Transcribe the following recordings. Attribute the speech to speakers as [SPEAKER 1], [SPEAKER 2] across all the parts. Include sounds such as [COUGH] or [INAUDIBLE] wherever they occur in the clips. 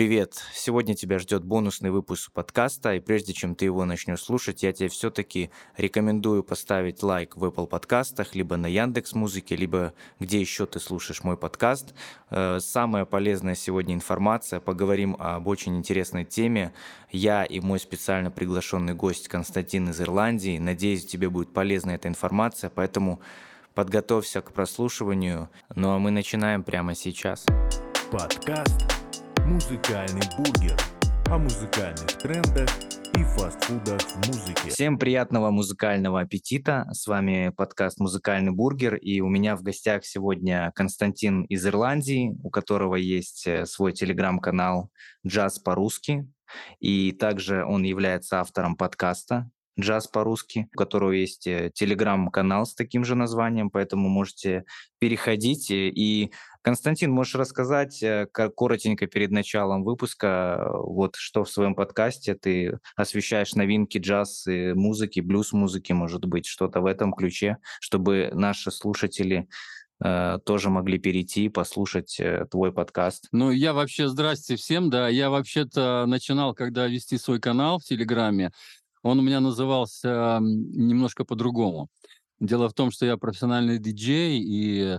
[SPEAKER 1] Привет! Сегодня тебя ждет бонусный выпуск подкаста, и прежде чем ты его начнешь слушать, я тебе все-таки рекомендую поставить лайк в Apple подкастах, либо на Яндекс Музыке, либо где еще ты слушаешь мой подкаст. Э, самая полезная сегодня информация, поговорим об очень интересной теме. Я и мой специально приглашенный гость Константин из Ирландии. Надеюсь, тебе будет полезна эта информация, поэтому подготовься к прослушиванию. Ну а мы начинаем прямо сейчас.
[SPEAKER 2] Подкаст «Музыкальный бургер» о музыкальных трендах и фастфудах в музыке.
[SPEAKER 1] Всем приятного музыкального аппетита. С вами подкаст «Музыкальный бургер». И у меня в гостях сегодня Константин из Ирландии, у которого есть э, свой телеграм-канал «Джаз по-русски». И также он является автором подкаста джаз по-русски, у которого есть э, телеграм-канал с таким же названием, поэтому можете переходить. И, Константин, можешь рассказать э, коротенько перед началом выпуска, э, вот что в своем подкасте ты освещаешь новинки джаз и музыки, блюз-музыки, может быть, что-то в этом ключе, чтобы наши слушатели тоже могли перейти и послушать твой подкаст.
[SPEAKER 3] Ну, я вообще, здрасте всем, да, я вообще-то начинал, когда вести свой канал в Телеграме, он у меня назывался немножко по-другому. Дело в том, что я профессиональный диджей и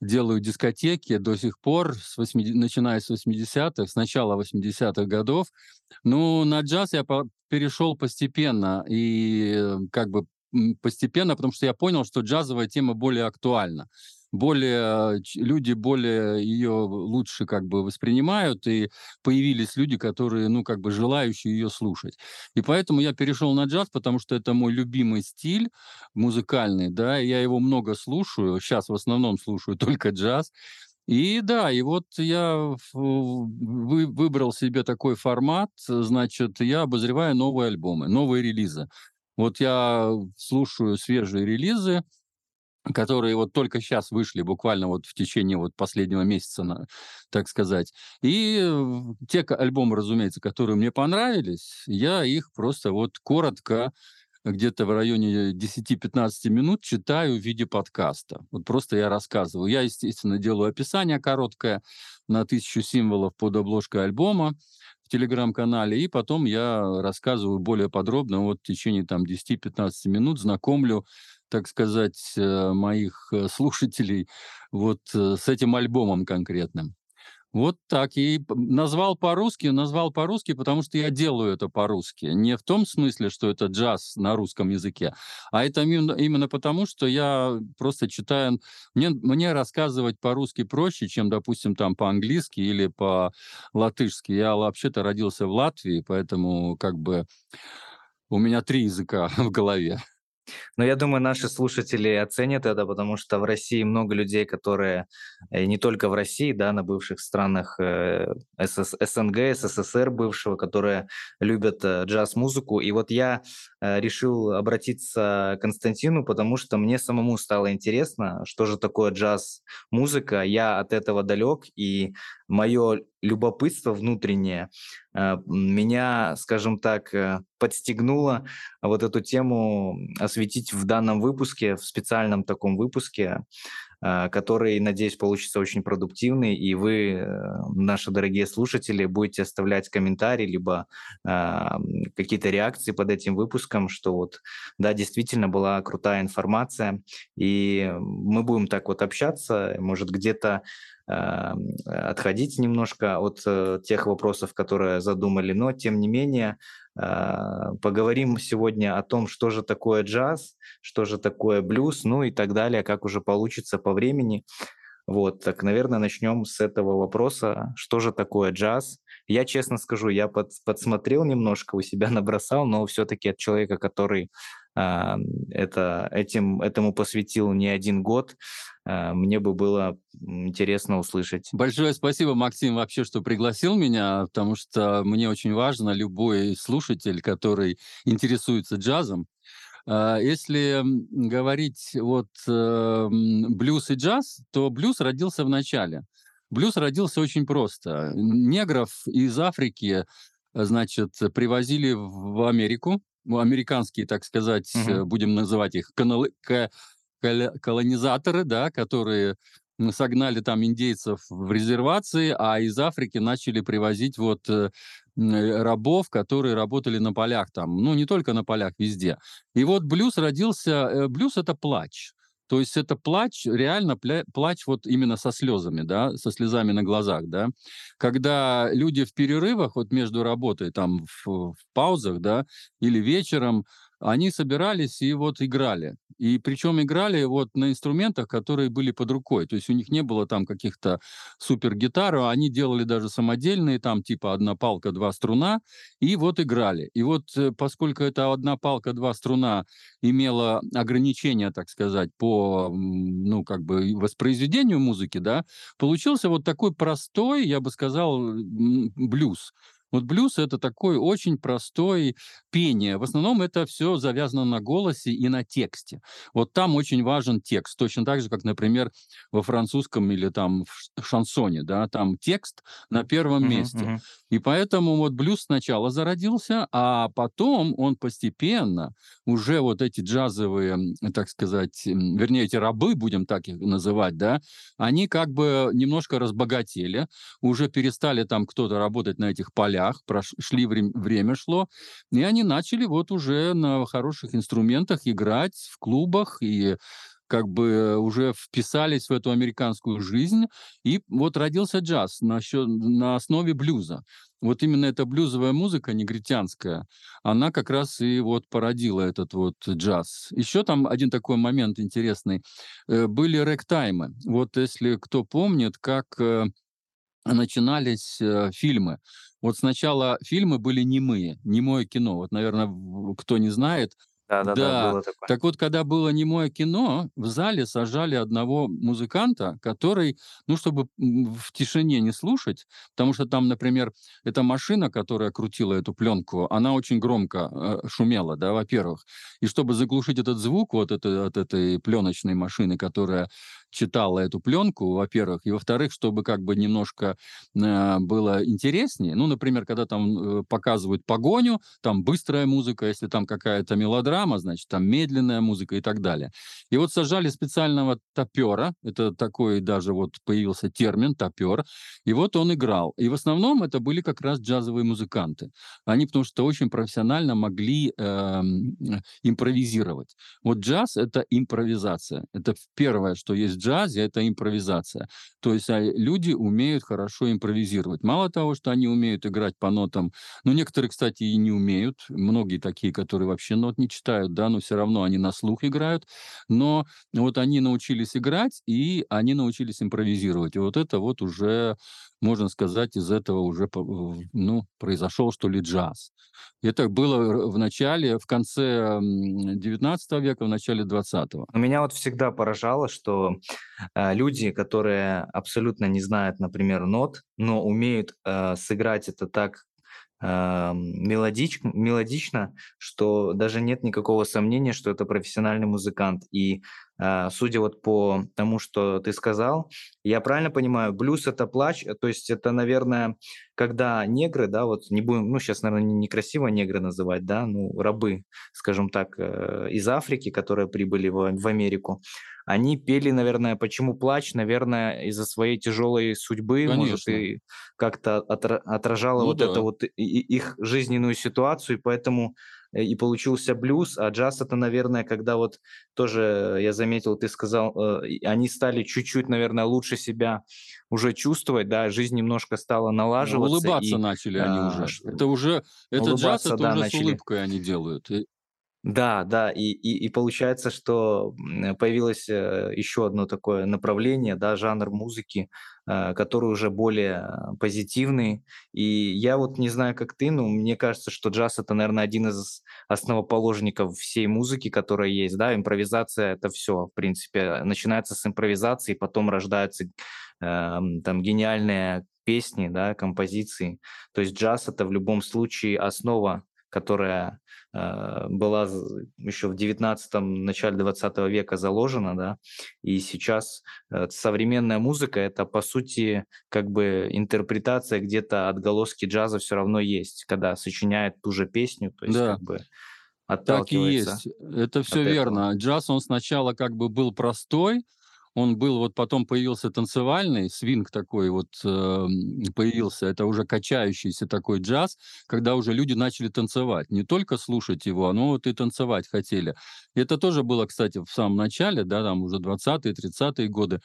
[SPEAKER 3] делаю дискотеки до сих пор, с 80, начиная с 80-х, с начала 80-х годов. Ну, на джаз я по перешел постепенно и как бы постепенно, потому что я понял, что джазовая тема более актуальна более люди более ее лучше как бы воспринимают, и появились люди, которые, ну, как бы желающие ее слушать. И поэтому я перешел на джаз, потому что это мой любимый стиль музыкальный, да, я его много слушаю, сейчас в основном слушаю [LAUGHS] только джаз, и да, и вот я вы, выбрал себе такой формат, значит, я обозреваю новые альбомы, новые релизы. Вот я слушаю свежие релизы, которые вот только сейчас вышли, буквально вот в течение вот последнего месяца, так сказать. И те альбомы, разумеется, которые мне понравились, я их просто вот коротко где-то в районе 10-15 минут читаю в виде подкаста. Вот просто я рассказываю. Я, естественно, делаю описание короткое на тысячу символов под обложкой альбома в телеграм-канале, и потом я рассказываю более подробно вот в течение там 10-15 минут, знакомлю так сказать, э, моих э, слушателей вот э, с этим альбомом конкретным. Вот так. И назвал по-русски, назвал по-русски, потому что я делаю это по-русски. Не в том смысле, что это джаз на русском языке, а это именно, потому, что я просто читаю... Мне, мне рассказывать по-русски проще, чем, допустим, там по-английски или по-латышски. Я вообще-то родился в Латвии, поэтому как бы у меня три языка [LAUGHS] в голове.
[SPEAKER 1] Но я думаю, наши слушатели оценят это, потому что в России много людей, которые э, не только в России, да, на бывших странах э, СС, СНГ, СССР бывшего, которые любят э, джаз-музыку. И вот я решил обратиться к Константину, потому что мне самому стало интересно, что же такое джаз-музыка. Я от этого далек, и мое любопытство внутреннее э, меня, скажем так, э, подстегнуло вот эту тему осветить в данном выпуске, в специальном таком выпуске, э, который, надеюсь, получится очень продуктивный, и вы, наши дорогие слушатели, будете оставлять комментарии, либо какие-то реакции под этим выпуском, что вот, да, действительно была крутая информация, и мы будем так вот общаться, может, где-то Эм, отходить немножко от э, тех вопросов, которые задумали, но тем не менее э, поговорим сегодня о том, что же такое джаз, что же такое блюз, ну и так далее, как уже получится по времени. Вот, так, наверное, начнем с этого вопроса, что же такое джаз. Я честно скажу, я под, подсмотрел немножко, у себя [LAUGHS] набросал, но все-таки от человека, который э, это, этим, этому посвятил не один год, Э, мне бы было интересно услышать.
[SPEAKER 3] Большое спасибо, Максим, вообще, что пригласил меня, потому что мне очень важно любой слушатель, который интересуется джазом. Э, если говорить вот э, блюз и джаз, то блюз родился в начале. Блюз родился очень просто. Негров из Африки, значит, привозили в Америку, американские, так сказать, угу. будем называть их, колонизаторы, да, которые согнали там индейцев в резервации, а из Африки начали привозить вот э, э, рабов, которые работали на полях там, ну не только на полях, везде. И вот блюз родился, блюз это плач. То есть это плач, реально плач вот именно со слезами, да, со слезами на глазах, да. Когда люди в перерывах, вот между работой, там, в, в паузах, да, или вечером, они собирались и вот играли. И причем играли вот на инструментах, которые были под рукой. То есть у них не было там каких-то супер гитар, они делали даже самодельные, там типа одна палка, два струна, и вот играли. И вот э, поскольку это одна палка, два струна имела ограничения, так сказать, по, ну, как бы воспроизведению музыки, да, получился вот такой простой, я бы сказал, блюз. Вот блюз это такой очень простой пение. В основном это все завязано на голосе и на тексте. Вот там очень важен текст, точно так же, как, например, во французском или там в шансоне, да, там текст на первом uh-huh, месте. Uh-huh. И поэтому вот блюз сначала зародился, а потом он постепенно уже вот эти джазовые, так сказать, вернее, эти рабы, будем так их называть, да, они как бы немножко разбогатели, уже перестали там кто-то работать на этих полях, прошли время, время шло, и они начали вот уже на хороших инструментах играть в клубах и как бы уже вписались в эту американскую жизнь, и вот родился джаз на, на основе блюза. Вот именно эта блюзовая музыка негритянская, она как раз и вот породила этот вот джаз. Еще там один такой момент интересный. Э, были рэк-таймы. Вот если кто помнит, как э, начинались э, фильмы. Вот сначала фильмы были немые, немое кино. Вот, наверное, кто не знает,
[SPEAKER 1] да-да-да,
[SPEAKER 3] да.
[SPEAKER 1] было такое.
[SPEAKER 3] Так вот, когда было немое кино, в зале сажали одного музыканта, который, ну, чтобы в тишине не слушать, потому что там, например, эта машина, которая крутила эту пленку, она очень громко э, шумела, да, во-первых. И чтобы заглушить этот звук вот это, от этой пленочной машины, которая читала эту пленку, во-первых, и во-вторых, чтобы как бы немножко э, было интереснее. Ну, например, когда там э, показывают погоню, там быстрая музыка, если там какая-то мелодрама, значит, там медленная музыка и так далее. И вот сажали специального топера, это такой даже вот появился термин топер, и вот он играл. И в основном это были как раз джазовые музыканты. Они потому что очень профессионально могли э, импровизировать. Вот джаз — это импровизация. Это первое, что есть джазе это импровизация. То есть а, люди умеют хорошо импровизировать. Мало того, что они умеют играть по нотам, ну, некоторые, кстати, и не умеют. Многие такие, которые вообще нот не читают, да, но все равно они на слух играют. Но вот они научились играть, и они научились импровизировать. И вот это вот уже можно сказать, из этого уже ну, произошел, что ли, джаз. Это было в начале, в конце 19 века, в начале 20-го.
[SPEAKER 1] Меня вот всегда поражало, что э, люди, которые абсолютно не знают, например, нот, но умеют э, сыграть это так э, мелодич, мелодично, что даже нет никакого сомнения, что это профессиональный музыкант. И а, судя вот по тому, что ты сказал, я правильно понимаю, блюз это плач, то есть это, наверное, когда негры, да, вот не будем, ну сейчас, наверное, некрасиво негры называть, да, ну рабы, скажем так, э, из Африки, которые прибыли в, в Америку, они пели, наверное, почему плач, наверное, из-за своей тяжелой судьбы, Конечно. может, и как-то отражало ну, вот да. это вот их жизненную ситуацию, и поэтому Э, и получился блюз, а джаз это, наверное, когда вот тоже, я заметил, ты сказал, э, они стали чуть-чуть, наверное, лучше себя уже чувствовать, да, жизнь немножко стала налаживаться.
[SPEAKER 3] Улыбаться и, начали а, они уже. Это уже, это джаз, это да, уже начали. с улыбкой они делают.
[SPEAKER 1] Да, да, и, и, и получается, что появилось э, еще одно такое направление, да, жанр музыки, э, который уже более позитивный. И я вот не знаю, как ты, но мне кажется, что джаз это, наверное, один из основоположников всей музыки, которая есть, да, импровизация это все, в принципе, начинается с импровизации, потом рождаются э, там гениальные песни, да, композиции. То есть джаз это в любом случае основа которая э, была еще в 19-м, начале 20 века заложена, да, и сейчас э, современная музыка – это, по сути, как бы интерпретация где-то отголоски джаза все равно есть, когда сочиняет ту же песню, то есть да. как бы
[SPEAKER 3] Так и есть. Это все верно. Этого. Джаз, он сначала как бы был простой, Он был, вот потом появился танцевальный, свинг такой вот э, появился, это уже качающийся такой джаз, когда уже люди начали танцевать. Не только слушать его, но вот и танцевать хотели. Это тоже было, кстати, в самом начале, да, там уже 20-е, 30-е годы.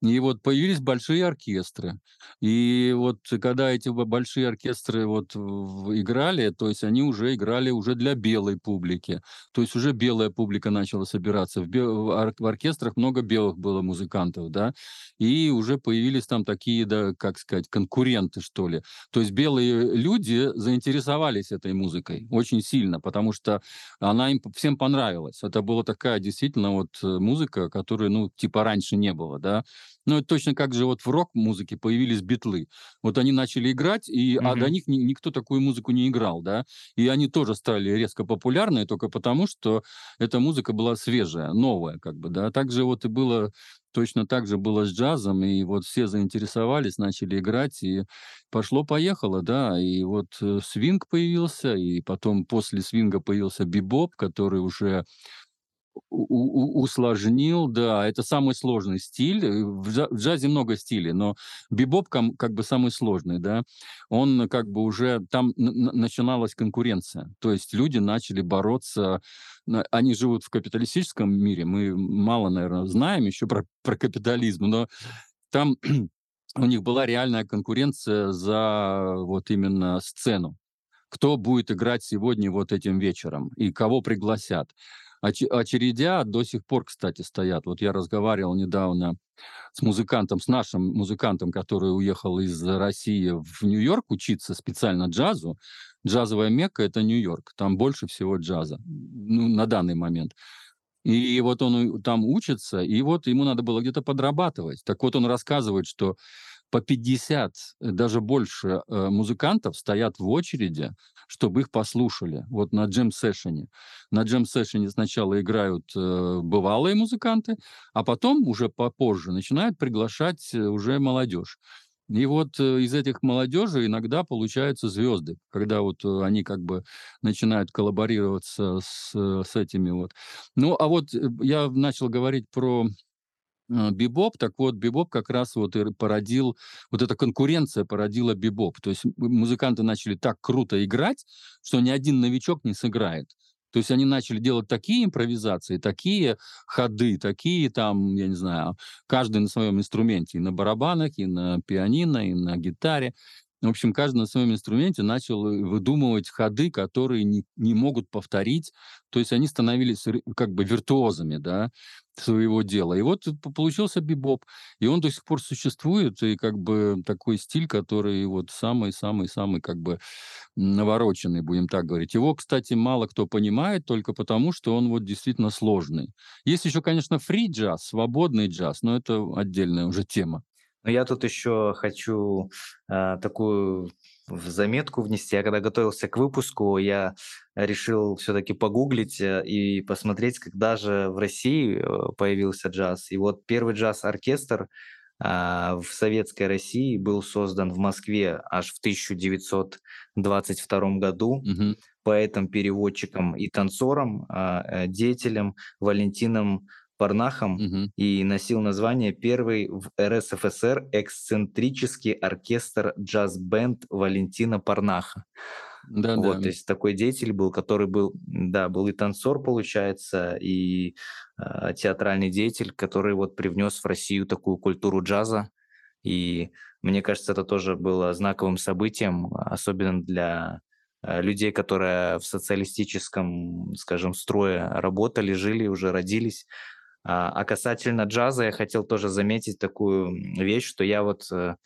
[SPEAKER 3] И вот появились большие оркестры. И вот когда эти большие оркестры вот играли, то есть они уже играли уже для белой публики. То есть уже белая публика начала собираться. В, бел... в, ор... в оркестрах много белых было музыкантов, да. И уже появились там такие, да, как сказать, конкуренты, что ли. То есть белые люди заинтересовались этой музыкой очень сильно, потому что она им всем понравилась. Это была такая действительно вот э, музыка, которой, ну, типа раньше не было, да. Ну, это точно как же вот в рок-музыке появились битлы. Вот они начали играть, и, а до них ни- никто такую музыку не играл, да. И они тоже стали резко популярны только потому, что эта музыка была свежая, новая, как бы, да. Также вот и было точно так же было с джазом, и вот все заинтересовались, начали играть, и пошло-поехало, да, и вот э, свинг появился, и потом после свинга появился бибоп, который уже усложнил, да, это самый сложный стиль. В, джа- в джазе много стилей, но бибоп как бы самый сложный, да. Он как бы уже там начиналась конкуренция, то есть люди начали бороться. Они живут в капиталистическом мире, мы мало, наверное, знаем еще про, про капитализм, но там [CLEARS THROAT] у них была реальная конкуренция за вот именно сцену кто будет играть сегодня вот этим вечером и кого пригласят. Оч- очередя до сих пор, кстати, стоят. Вот я разговаривал недавно с музыкантом, с нашим музыкантом, который уехал из России в Нью-Йорк учиться специально джазу. Джазовая Мекка– это Нью-Йорк. Там больше всего джаза ну, на данный момент. И вот он там учится, и вот ему надо было где-то подрабатывать. Так вот он рассказывает, что по 50, э, даже больше э, музыкантов стоят в очереди, чтобы их послушали. Вот на джем-сессионе. На джем-сессионе сначала играют э, бывалые музыканты, а потом уже попозже начинают приглашать уже молодежь. И вот из этих молодежи иногда получаются звезды, когда вот они как бы начинают коллаборироваться с, с этими вот. Ну, а вот я начал говорить про бибоп, так вот, бибоп как раз вот и породил, вот эта конкуренция породила бибоп. То есть музыканты начали так круто играть, что ни один новичок не сыграет. То есть они начали делать такие импровизации, такие ходы, такие там, я не знаю, каждый на своем инструменте, и на барабанах, и на пианино, и на гитаре. В общем, каждый на своем инструменте начал э, выдумывать ходы, которые не, не могут повторить. То есть они становились как бы виртуозами, да, своего дела. И вот получился бибоп. И он до сих пор существует, и как бы такой стиль, который вот самый-самый-самый как бы навороченный, будем так говорить. Его, кстати, мало кто понимает только потому, что он вот действительно сложный. Есть еще, конечно, фри-джаз, свободный джаз, но это отдельная уже тема.
[SPEAKER 1] Но я тут еще хочу а, такую в заметку внести. Я когда готовился к выпуску, я решил все-таки погуглить э, и посмотреть, когда же в России э, появился джаз. И вот первый джаз-оркестр а, в советской России был создан в Москве аж в 1922 году
[SPEAKER 3] Мгм.
[SPEAKER 1] поэтом-переводчиком и танцором, а, э, деятелем Валентином Парнахом
[SPEAKER 3] Мгм.
[SPEAKER 1] и носил название первый в РСФСР эксцентрический оркестр джаз-бенд Валентина Парнаха.
[SPEAKER 3] Да-да.
[SPEAKER 1] Вот, то есть такой деятель был, который был, да, был и танцор, получается, и э, театральный деятель, который вот привнес в Россию такую культуру джаза. И мне кажется, это тоже было знаковым событием, особенно для э, людей, которые в социалистическом, скажем, строе работали, жили, уже родились. А а касательно джаза я хотел тоже заметить такую вещь, что я вот э,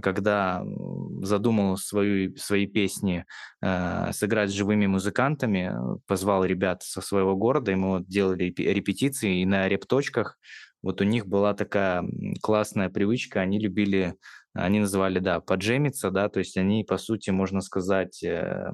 [SPEAKER 1] когда задумал свою, свои песни э, сыграть с живыми музыкантами, э, позвал ребят со своего города, и мы вот делали репе- репетиции, и на репточках. Вот у них была такая классная привычка, они любили, они называли, да, поджемиться, да, то есть они, по сути, можно сказать, э,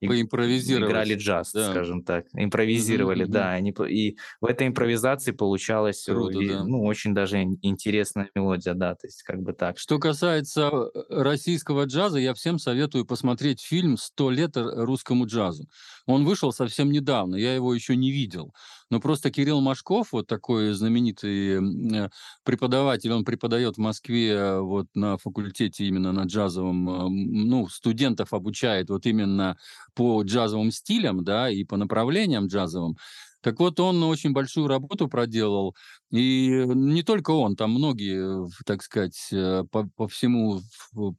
[SPEAKER 3] Поимпровизировать.
[SPEAKER 1] играли джаз,
[SPEAKER 3] Да.
[SPEAKER 1] скажем так, импровизировали,
[SPEAKER 3] мгм.
[SPEAKER 1] да, они, и в этой импровизации получалась, э,
[SPEAKER 3] Круто,
[SPEAKER 1] ви-
[SPEAKER 3] да.
[SPEAKER 1] ну, очень даже ин- интересная мелодия, да, то есть как бы так.
[SPEAKER 3] Что касается э, российского джаза, я всем советую посмотреть фильм «Сто лет русскому джазу». Он вышел совсем недавно, я его еще не видел. но просто Кирилл Машков, вот такой знаменитый э, преподаватель, он преподает в Москве э, вот на факультете именно на джазовом, э, ну, студентов обучает вот именно по джазовым стилям, да, и по направлениям джазовым. Так вот, он очень большую работу проделал, и не только он, там многие, так сказать, по, по всему,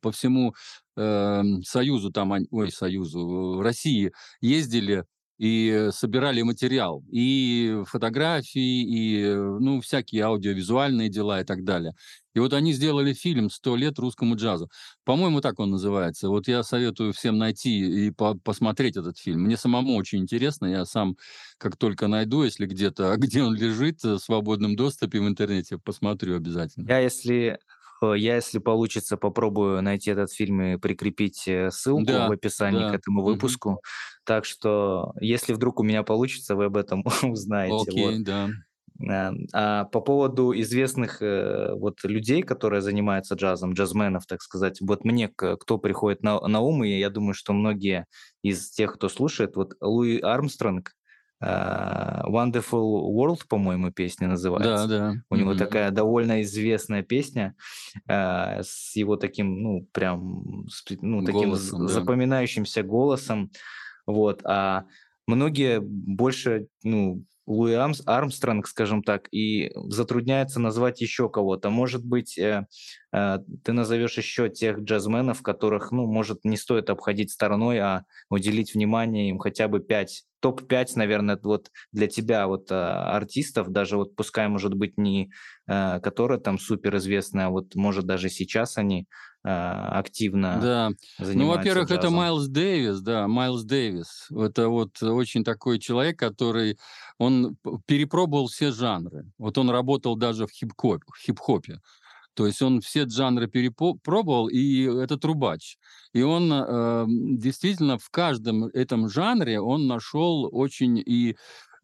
[SPEAKER 3] по всему э, Союзу, там, ой, Союзу, России ездили и собирали материал, и фотографии, и, ну, всякие аудиовизуальные дела и так далее. И вот они сделали фильм «Сто лет русскому джазу». По-моему, так он называется. Вот я советую всем найти и по посмотреть этот фильм. Мне самому очень интересно. Я сам, как только найду, если где-то, [LAUGHS] где он лежит в свободном доступе в интернете, посмотрю обязательно.
[SPEAKER 1] Я, если Э, я, если получится, попробую найти этот фильм и прикрепить э, ссылку
[SPEAKER 3] Да,
[SPEAKER 1] в описании к
[SPEAKER 3] да.
[SPEAKER 1] этому
[SPEAKER 3] Мгм.
[SPEAKER 1] выпуску. Так что, если вдруг у меня получится, вы об этом [LAUGHS] узнаете. Вот.
[SPEAKER 3] Окей, да.
[SPEAKER 1] А а по поводу известных э, вот людей, которые занимаются джазом, джазменов, так сказать, вот мне к- кто приходит на, на ум, и я думаю, что многие из тех, кто слушает, вот Луи Армстронг, Wonderful World, по-моему, песня
[SPEAKER 3] Да,
[SPEAKER 1] называется.
[SPEAKER 3] да.
[SPEAKER 1] У него
[SPEAKER 3] Мгм.
[SPEAKER 1] такая довольно известная песня а, с его таким, ну, прям, ну, таким
[SPEAKER 3] Голосом, да.
[SPEAKER 1] запоминающимся голосом. Вот. А многие больше, ну, Луи Армс- Армстронг, скажем так, и затрудняется назвать еще кого-то. Может быть, э, э, ты назовешь еще тех джазменов, которых, ну, может, не стоит обходить стороной, а уделить внимание им хотя бы пять топ-5, наверное, вот для тебя вот а, артистов, даже вот пускай, может быть, не а, которые там суперизвестные, а вот может даже сейчас они активно
[SPEAKER 3] Да. Ну, во-первых, это. Майлз Дэвис, да, Майлз Дэвис. Это вот очень такой человек, который, он перепробовал все жанры. Вот он работал даже в хип-хоп- в хип-хопе. То есть он все жанры перепробовал, и это трубач. И он э, действительно в каждом этом жанре он нашел очень и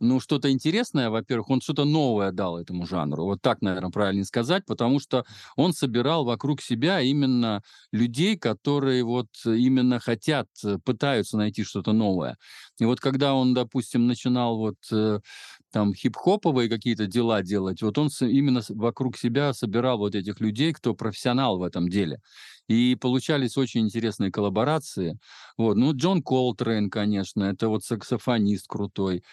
[SPEAKER 3] ну, что-то интересное, во-первых, он что-то новое дал этому жанру. Вот так, наверное, правильно сказать, потому что он собирал вокруг себя именно людей, которые вот именно хотят, э, пытаются найти что-то новое. И вот когда он, допустим, начинал вот э, там хип-хоповые какие-то дела делать, вот он именно вокруг себя собирал вот этих людей, кто профессионал в этом деле. И получались очень интересные коллаборации. Вот. Ну, Джон Колтрейн, конечно, это вот саксофонист крутой.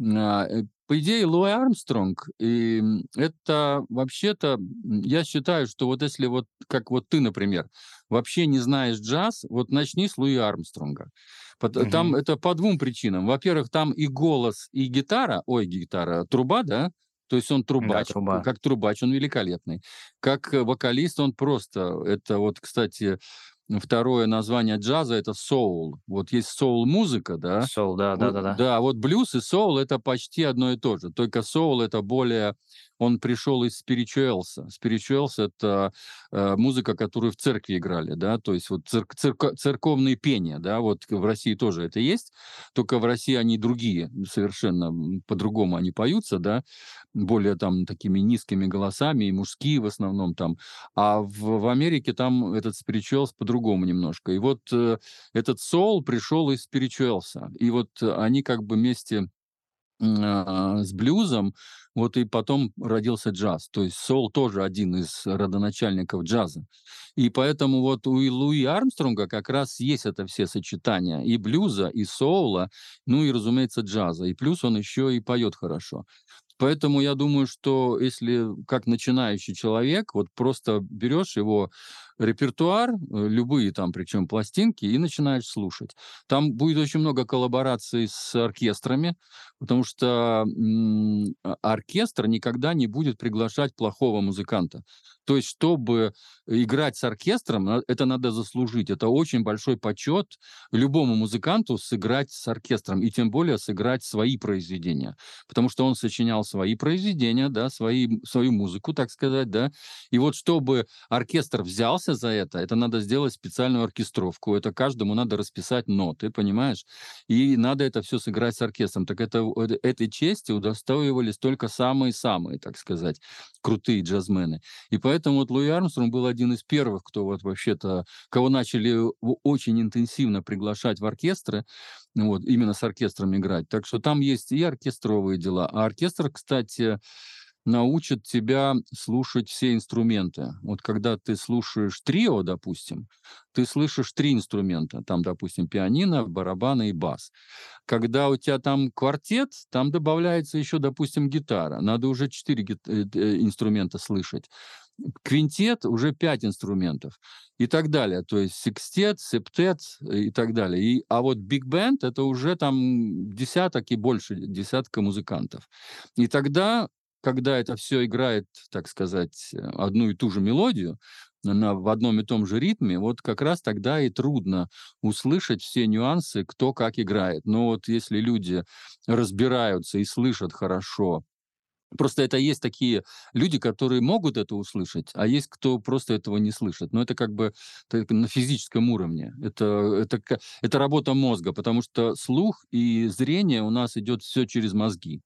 [SPEAKER 3] А, э, По идее, Луи Армстронг, и это вообще-то, я считаю, что вот если вот, как вот ты, например, вообще не знаешь джаз, вот начни с Луи Армстронга. Пот- Там
[SPEAKER 1] Мгм.
[SPEAKER 3] это по двум причинам. Во-первых, там и голос, и гитара, ой, гитара, труба, да, то есть он
[SPEAKER 1] Да,
[SPEAKER 3] трубач,
[SPEAKER 1] труба.
[SPEAKER 3] как трубач он великолепный. Как э, вокалист он просто, это вот, кстати, второе название джаза это соул. Вот есть соул-музыка, да,
[SPEAKER 1] Сол, да, да,
[SPEAKER 3] вот,
[SPEAKER 1] да, да.
[SPEAKER 3] да, вот блюз и соул это почти одно и то же. Только соул это более, он пришел из спиричуэлса. Спиричуэлс это э, музыка, которую в церкви играли, да, то есть вот церк- церко- церковные пения, да, вот в России тоже это есть, только в России они другие, совершенно по-другому они поются, да, более там такими низкими голосами и мужские в основном там, а в, в Америке там этот спиричуэлс по-другому немножко. И вот э, этот соул пришел из спиричуэлса. И вот э, они как бы вместе с блюзом, вот и потом родился джаз. То есть соул тоже один из родоначальников джаза. И поэтому вот у Луи Армстронга как раз есть это все сочетания и блюза, и соула, ну и, разумеется, джаза. И плюс он еще и поет хорошо. Поэтому я думаю, что если как начинающий человек, вот просто берешь его репертуар, э, любые там, причем пластинки, и начинаешь слушать. Там будет очень много коллабораций с оркестрами, потому что м, а- оркестр никогда не будет приглашать плохого музыканта. То есть, чтобы играть с оркестром, это надо заслужить. Это очень большой почет любому музыканту сыграть с оркестром, и тем более сыграть свои произведения, потому что он сочинял свои произведения, да, свои, свою музыку, так сказать, да. И вот чтобы оркестр взялся за это, это надо сделать специальную оркестровку, это каждому надо расписать ноты, понимаешь? И надо это все сыграть с оркестром. Так это, этой чести удостоивались только самые-самые, так сказать, крутые джазмены. И поэтому вот Луи Армстронг был один из первых, кто вот вообще-то, кого начали очень интенсивно приглашать в оркестры, вот, именно с оркестром играть. Так что там есть и оркестровые дела. А оркестр, кстати, научит тебя слушать все инструменты. Вот когда ты слушаешь трио, допустим, ты слышишь три инструмента. Там, допустим, пианино, барабаны и бас. Когда у тебя там квартет, там добавляется еще, допустим, гитара. Надо уже четыре э, э, инструмента слышать квинтет уже пять инструментов и так далее. То есть секстет, септет и так далее. И, а вот биг бенд это уже там десяток и больше десятка музыкантов. И тогда, когда это все играет, так сказать, одну и ту же мелодию, на, в одном и том же ритме, вот как раз тогда и трудно услышать все нюансы, кто как играет. Но вот если люди разбираются и слышат хорошо Просто это есть такие люди, которые могут это услышать, а есть кто просто этого не слышит. Но это как бы это на физическом уровне. Это, это, это работа мозга, потому что слух и зрение у нас идет все через мозги.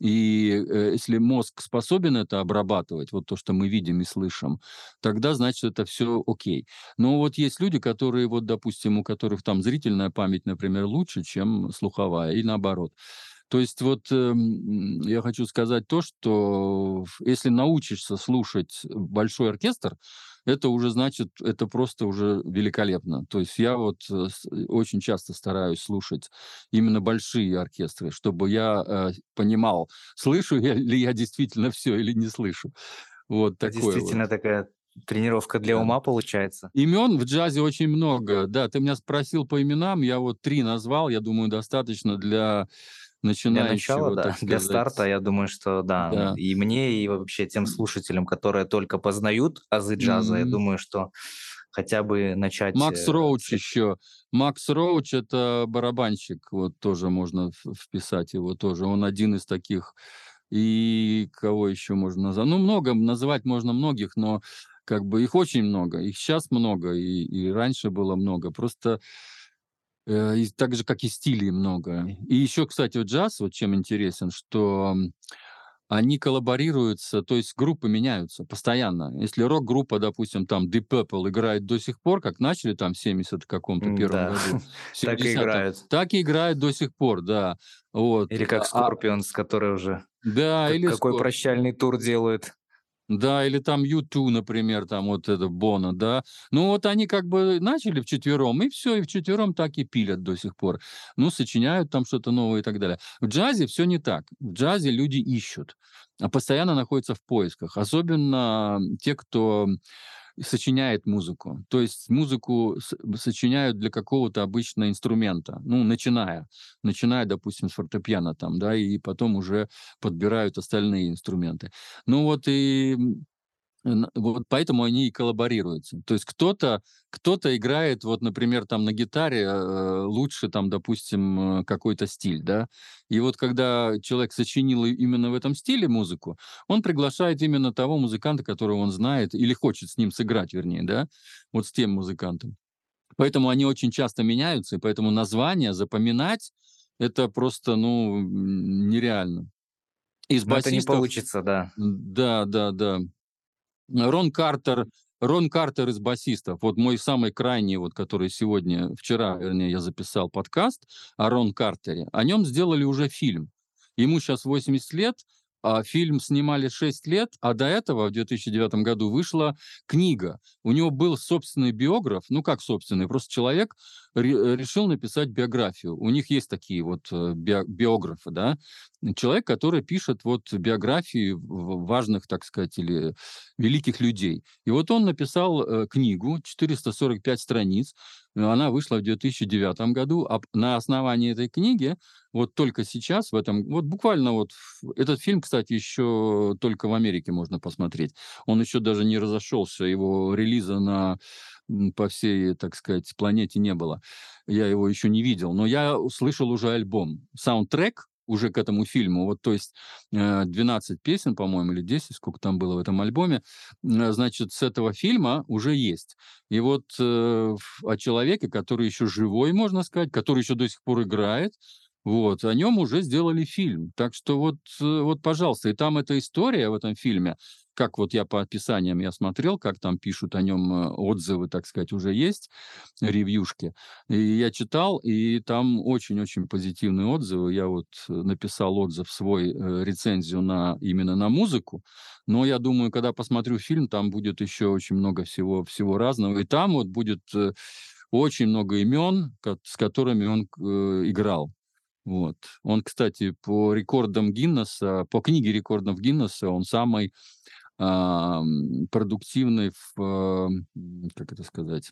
[SPEAKER 3] И э, если мозг способен это обрабатывать, вот то, что мы видим и слышим, тогда значит это все окей. Но вот есть люди, которые, вот, допустим, у которых там зрительная память, например, лучше, чем слуховая, и наоборот. То есть вот э, я хочу сказать то, что если научишься слушать большой оркестр, это уже значит, это просто уже великолепно. То есть я вот э, очень часто стараюсь слушать именно большие оркестры, чтобы я э, понимал, слышу я, ли я действительно все или не слышу. Вот такое
[SPEAKER 1] Действительно
[SPEAKER 3] вот.
[SPEAKER 1] такая тренировка для
[SPEAKER 3] Да.
[SPEAKER 1] ума получается.
[SPEAKER 3] Имен в джазе очень много. Да, ты меня спросил по именам, я вот три назвал, я думаю, достаточно для
[SPEAKER 1] Для начала,
[SPEAKER 3] начинающего,
[SPEAKER 1] да.
[SPEAKER 3] так [LAUGHS]
[SPEAKER 1] Для старта,
[SPEAKER 3] сказать.
[SPEAKER 1] я думаю, что да,
[SPEAKER 3] Да.
[SPEAKER 1] и мне, и вообще тем слушателям, которые только познают азы джаза, я думаю, что хотя бы начать
[SPEAKER 3] Макс
[SPEAKER 1] э,
[SPEAKER 3] Роуч еще. Макс Роуч это барабанщик, вот тоже можно в- вписать его тоже. Он один из таких. И кого еще можно назвать? Ну, много, называть можно многих, но как бы их очень много. Их сейчас много, и, и раньше было много. Просто э, и так же, как и стилей много. И еще, кстати, вот джаз, вот чем интересен, что они коллаборируются, то есть группы меняются постоянно. Если рок-группа, допустим, там Deep Purple играет до сих пор, как начали там в 70 каком-то первом
[SPEAKER 1] Да,
[SPEAKER 3] году, [LAUGHS] в
[SPEAKER 1] так и
[SPEAKER 3] 70-м,
[SPEAKER 1] играют.
[SPEAKER 3] так и играют до сих пор, да. Вот.
[SPEAKER 1] Или как
[SPEAKER 3] А,
[SPEAKER 1] Scorpions, которые уже
[SPEAKER 3] да,
[SPEAKER 1] как-
[SPEAKER 3] или
[SPEAKER 1] какой
[SPEAKER 3] Скор-
[SPEAKER 1] прощальный тур делают.
[SPEAKER 3] Да, или там U2, например, там вот это Бона, да. Ну вот они как бы начали вчетвером, и все, и вчетвером так и пилят до сих пор. Ну, сочиняют там что-то новое и так далее. В джазе все не так. В джазе люди ищут, а постоянно находятся в поисках. Особенно те, кто сочиняет музыку. То есть музыку сочиняют для какого-то обычно инструмента. Ну, начиная. Начиная, допустим, с фортепиано там, да, и потом уже подбирают остальные инструменты. Ну вот и вот поэтому они и коллаборируются. То есть кто-то кто-то играет, вот, например, там на гитаре э, лучше, там, допустим, э, какой-то стиль, да. И вот когда человек сочинил именно в этом стиле музыку, он приглашает именно того музыканта, которого он знает или хочет с ним сыграть, вернее, да, вот с тем музыкантом. Поэтому они очень часто меняются, и поэтому название запоминать это просто, ну, нереально. Из
[SPEAKER 1] Но это не
[SPEAKER 3] басистов,
[SPEAKER 1] получится, да.
[SPEAKER 3] да, да, да. Рон Картер, Рон Картер из басистов. Вот мой самый крайний, вот, который сегодня, вчера, вернее, я записал подкаст о Рон Картере. О нем сделали уже фильм. Ему сейчас 80 лет, а фильм снимали 6 лет, а до этого, в 2009 году, вышла книга. У него был собственный биограф, ну как собственный, просто человек ре- решил написать биографию. У них есть такие вот э, био- биографы, да, человек, который пишет вот биографии важных, так сказать, или великих людей. И вот он написал э, книгу, 445 страниц, она вышла в 2009 году, а на основании этой книги вот только сейчас, в этом, вот буквально вот, этот фильм, кстати, еще только в Америке можно посмотреть. Он еще даже не разошелся, его релиза на по всей, так сказать, планете не было. Я его еще не видел, но я услышал уже альбом. Саундтрек уже к этому фильму. Вот, то есть э, 12 песен, по-моему, или 10, сколько там было в этом альбоме, э, значит, с этого фильма уже есть. И вот э, о человеке, который еще живой, можно сказать, который еще до сих пор играет, вот, о нем уже сделали фильм. Так что вот, э, вот, пожалуйста, и там эта история в этом фильме, как вот я по описаниям я смотрел, как там пишут о нем э, отзывы, так сказать, уже есть, ревьюшки. И я читал, и там очень-очень позитивные отзывы. Я вот э, написал отзыв свой, рецензию на именно на музыку. Но я думаю, когда посмотрю фильм, там будет еще очень много всего, всего разного. И там вот будет очень много имен, с которыми он играл. Вот. Он, кстати, по рекордам Гиннесса, по книге рекордов Гиннесса, он самый а, продуктивный в, как это сказать,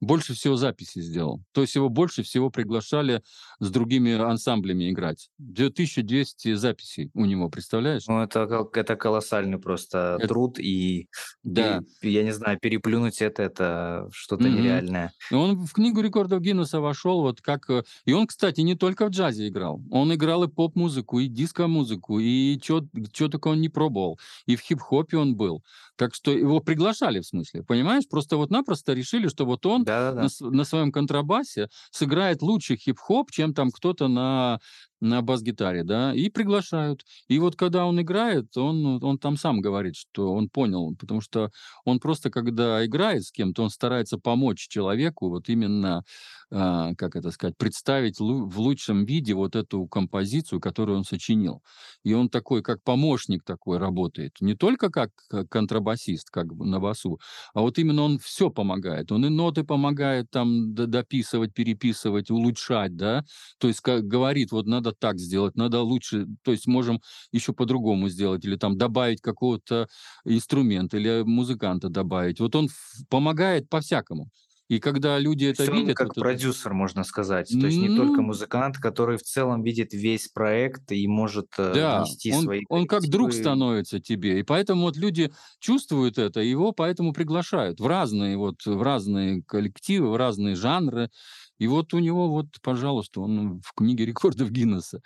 [SPEAKER 3] больше всего записей сделал. То есть его больше всего приглашали с другими ансамблями играть. 2200 записей у него, представляешь?
[SPEAKER 1] Ну, это, это колоссальный просто это... труд, и,
[SPEAKER 3] да.
[SPEAKER 1] и, я не знаю, переплюнуть это, это что-то mm-hmm. нереальное.
[SPEAKER 3] Он в книгу рекордов Гиннесса вошел, вот как... Э, и он, кстати, не только в джазе играл. Он играл и поп-музыку, и диско-музыку, и что только он не пробовал. И в хип-хопе он был. Так что его приглашали, в смысле, понимаешь? Просто вот-напросто решили, что вот он на, на своем контрабасе сыграет лучше хип-хоп, чем там кто-то на на бас-гитаре, да, и приглашают. И вот когда он играет, он, он там сам говорит, что он понял, потому что он просто, когда играет с кем-то, он старается помочь человеку вот именно, а, как это сказать, представить в лучшем виде вот эту композицию, которую он сочинил. И он такой, как помощник такой работает. Не только как контрабасист, как на басу, а вот именно он все помогает. Он и ноты помогает там дописывать, переписывать, улучшать, да, то есть как говорит, вот надо надо так сделать, надо лучше, то есть можем еще по-другому сделать, или там добавить какого-то инструмента, или музыканта добавить. Вот он помогает по-всякому. И когда люди это
[SPEAKER 1] Всё
[SPEAKER 3] видят...
[SPEAKER 1] как
[SPEAKER 3] вот
[SPEAKER 1] продюсер, можно сказать. То есть не только музыкант, который в целом видит весь проект и может э,
[SPEAKER 3] Да,
[SPEAKER 1] внести
[SPEAKER 3] он,
[SPEAKER 1] свои
[SPEAKER 3] он как друг становится тебе. И поэтому вот люди чувствуют это, его поэтому приглашают в разные, вот, в разные коллективы, в разные жанры. И вот у него вот, пожалуйста, он в книге рекордов Гиннесса.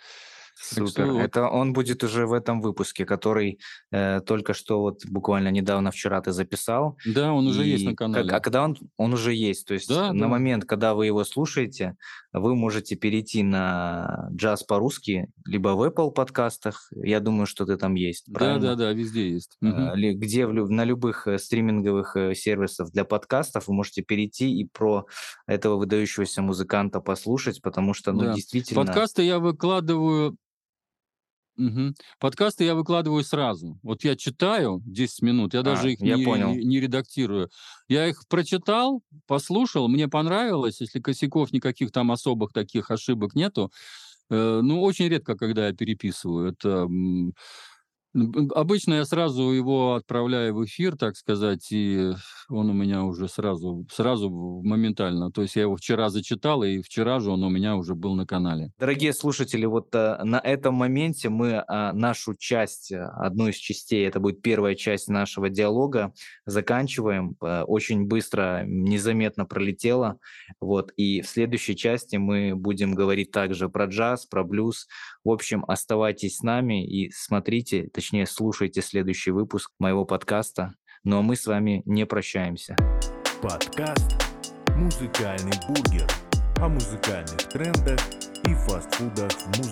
[SPEAKER 1] Супер. Что... Это он будет уже в этом выпуске, который э, только что вот буквально недавно вчера ты записал.
[SPEAKER 3] Да, он уже и есть на канале.
[SPEAKER 1] Как, а когда он, он уже есть, то есть
[SPEAKER 3] да,
[SPEAKER 1] на
[SPEAKER 3] да.
[SPEAKER 1] момент, когда вы его слушаете, вы можете перейти на джаз по-русски, либо в Apple подкастах, я думаю, что ты там есть,
[SPEAKER 3] правильно? Да, да, да, везде есть.
[SPEAKER 1] Угу. Где в, на любых э, стриминговых э, сервисах для подкастов вы можете перейти и про этого выдающегося музыканта послушать, потому что, ну,
[SPEAKER 3] да.
[SPEAKER 1] действительно...
[SPEAKER 3] Подкасты я выкладываю Мгм. Подкасты я выкладываю сразу. Вот я читаю 10 минут, я
[SPEAKER 1] А,
[SPEAKER 3] даже их
[SPEAKER 1] я
[SPEAKER 3] не,
[SPEAKER 1] понял.
[SPEAKER 3] не редактирую. Я их прочитал, послушал, мне понравилось, если косяков никаких там особых таких ошибок нету. Э, ну, очень редко, когда я переписываю. Это м, Обычно я сразу его отправляю в эфир, так сказать, и он у меня уже сразу, сразу моментально. То есть я его вчера зачитал, и вчера же он у меня уже был на канале.
[SPEAKER 1] Дорогие слушатели, вот э, на этом моменте мы э, нашу часть, э, одну из частей, это будет первая часть нашего диалога, заканчиваем. Э, очень быстро, незаметно пролетело. Вот, и в следующей части мы будем говорить также про джаз, про блюз. В общем, оставайтесь с нами и смотрите, точнее, слушайте следующий выпуск моего подкаста. Ну а мы с вами не прощаемся.
[SPEAKER 2] Подкаст «Музыкальный бургер» о музыкальных трендах и фастфудах в музыке.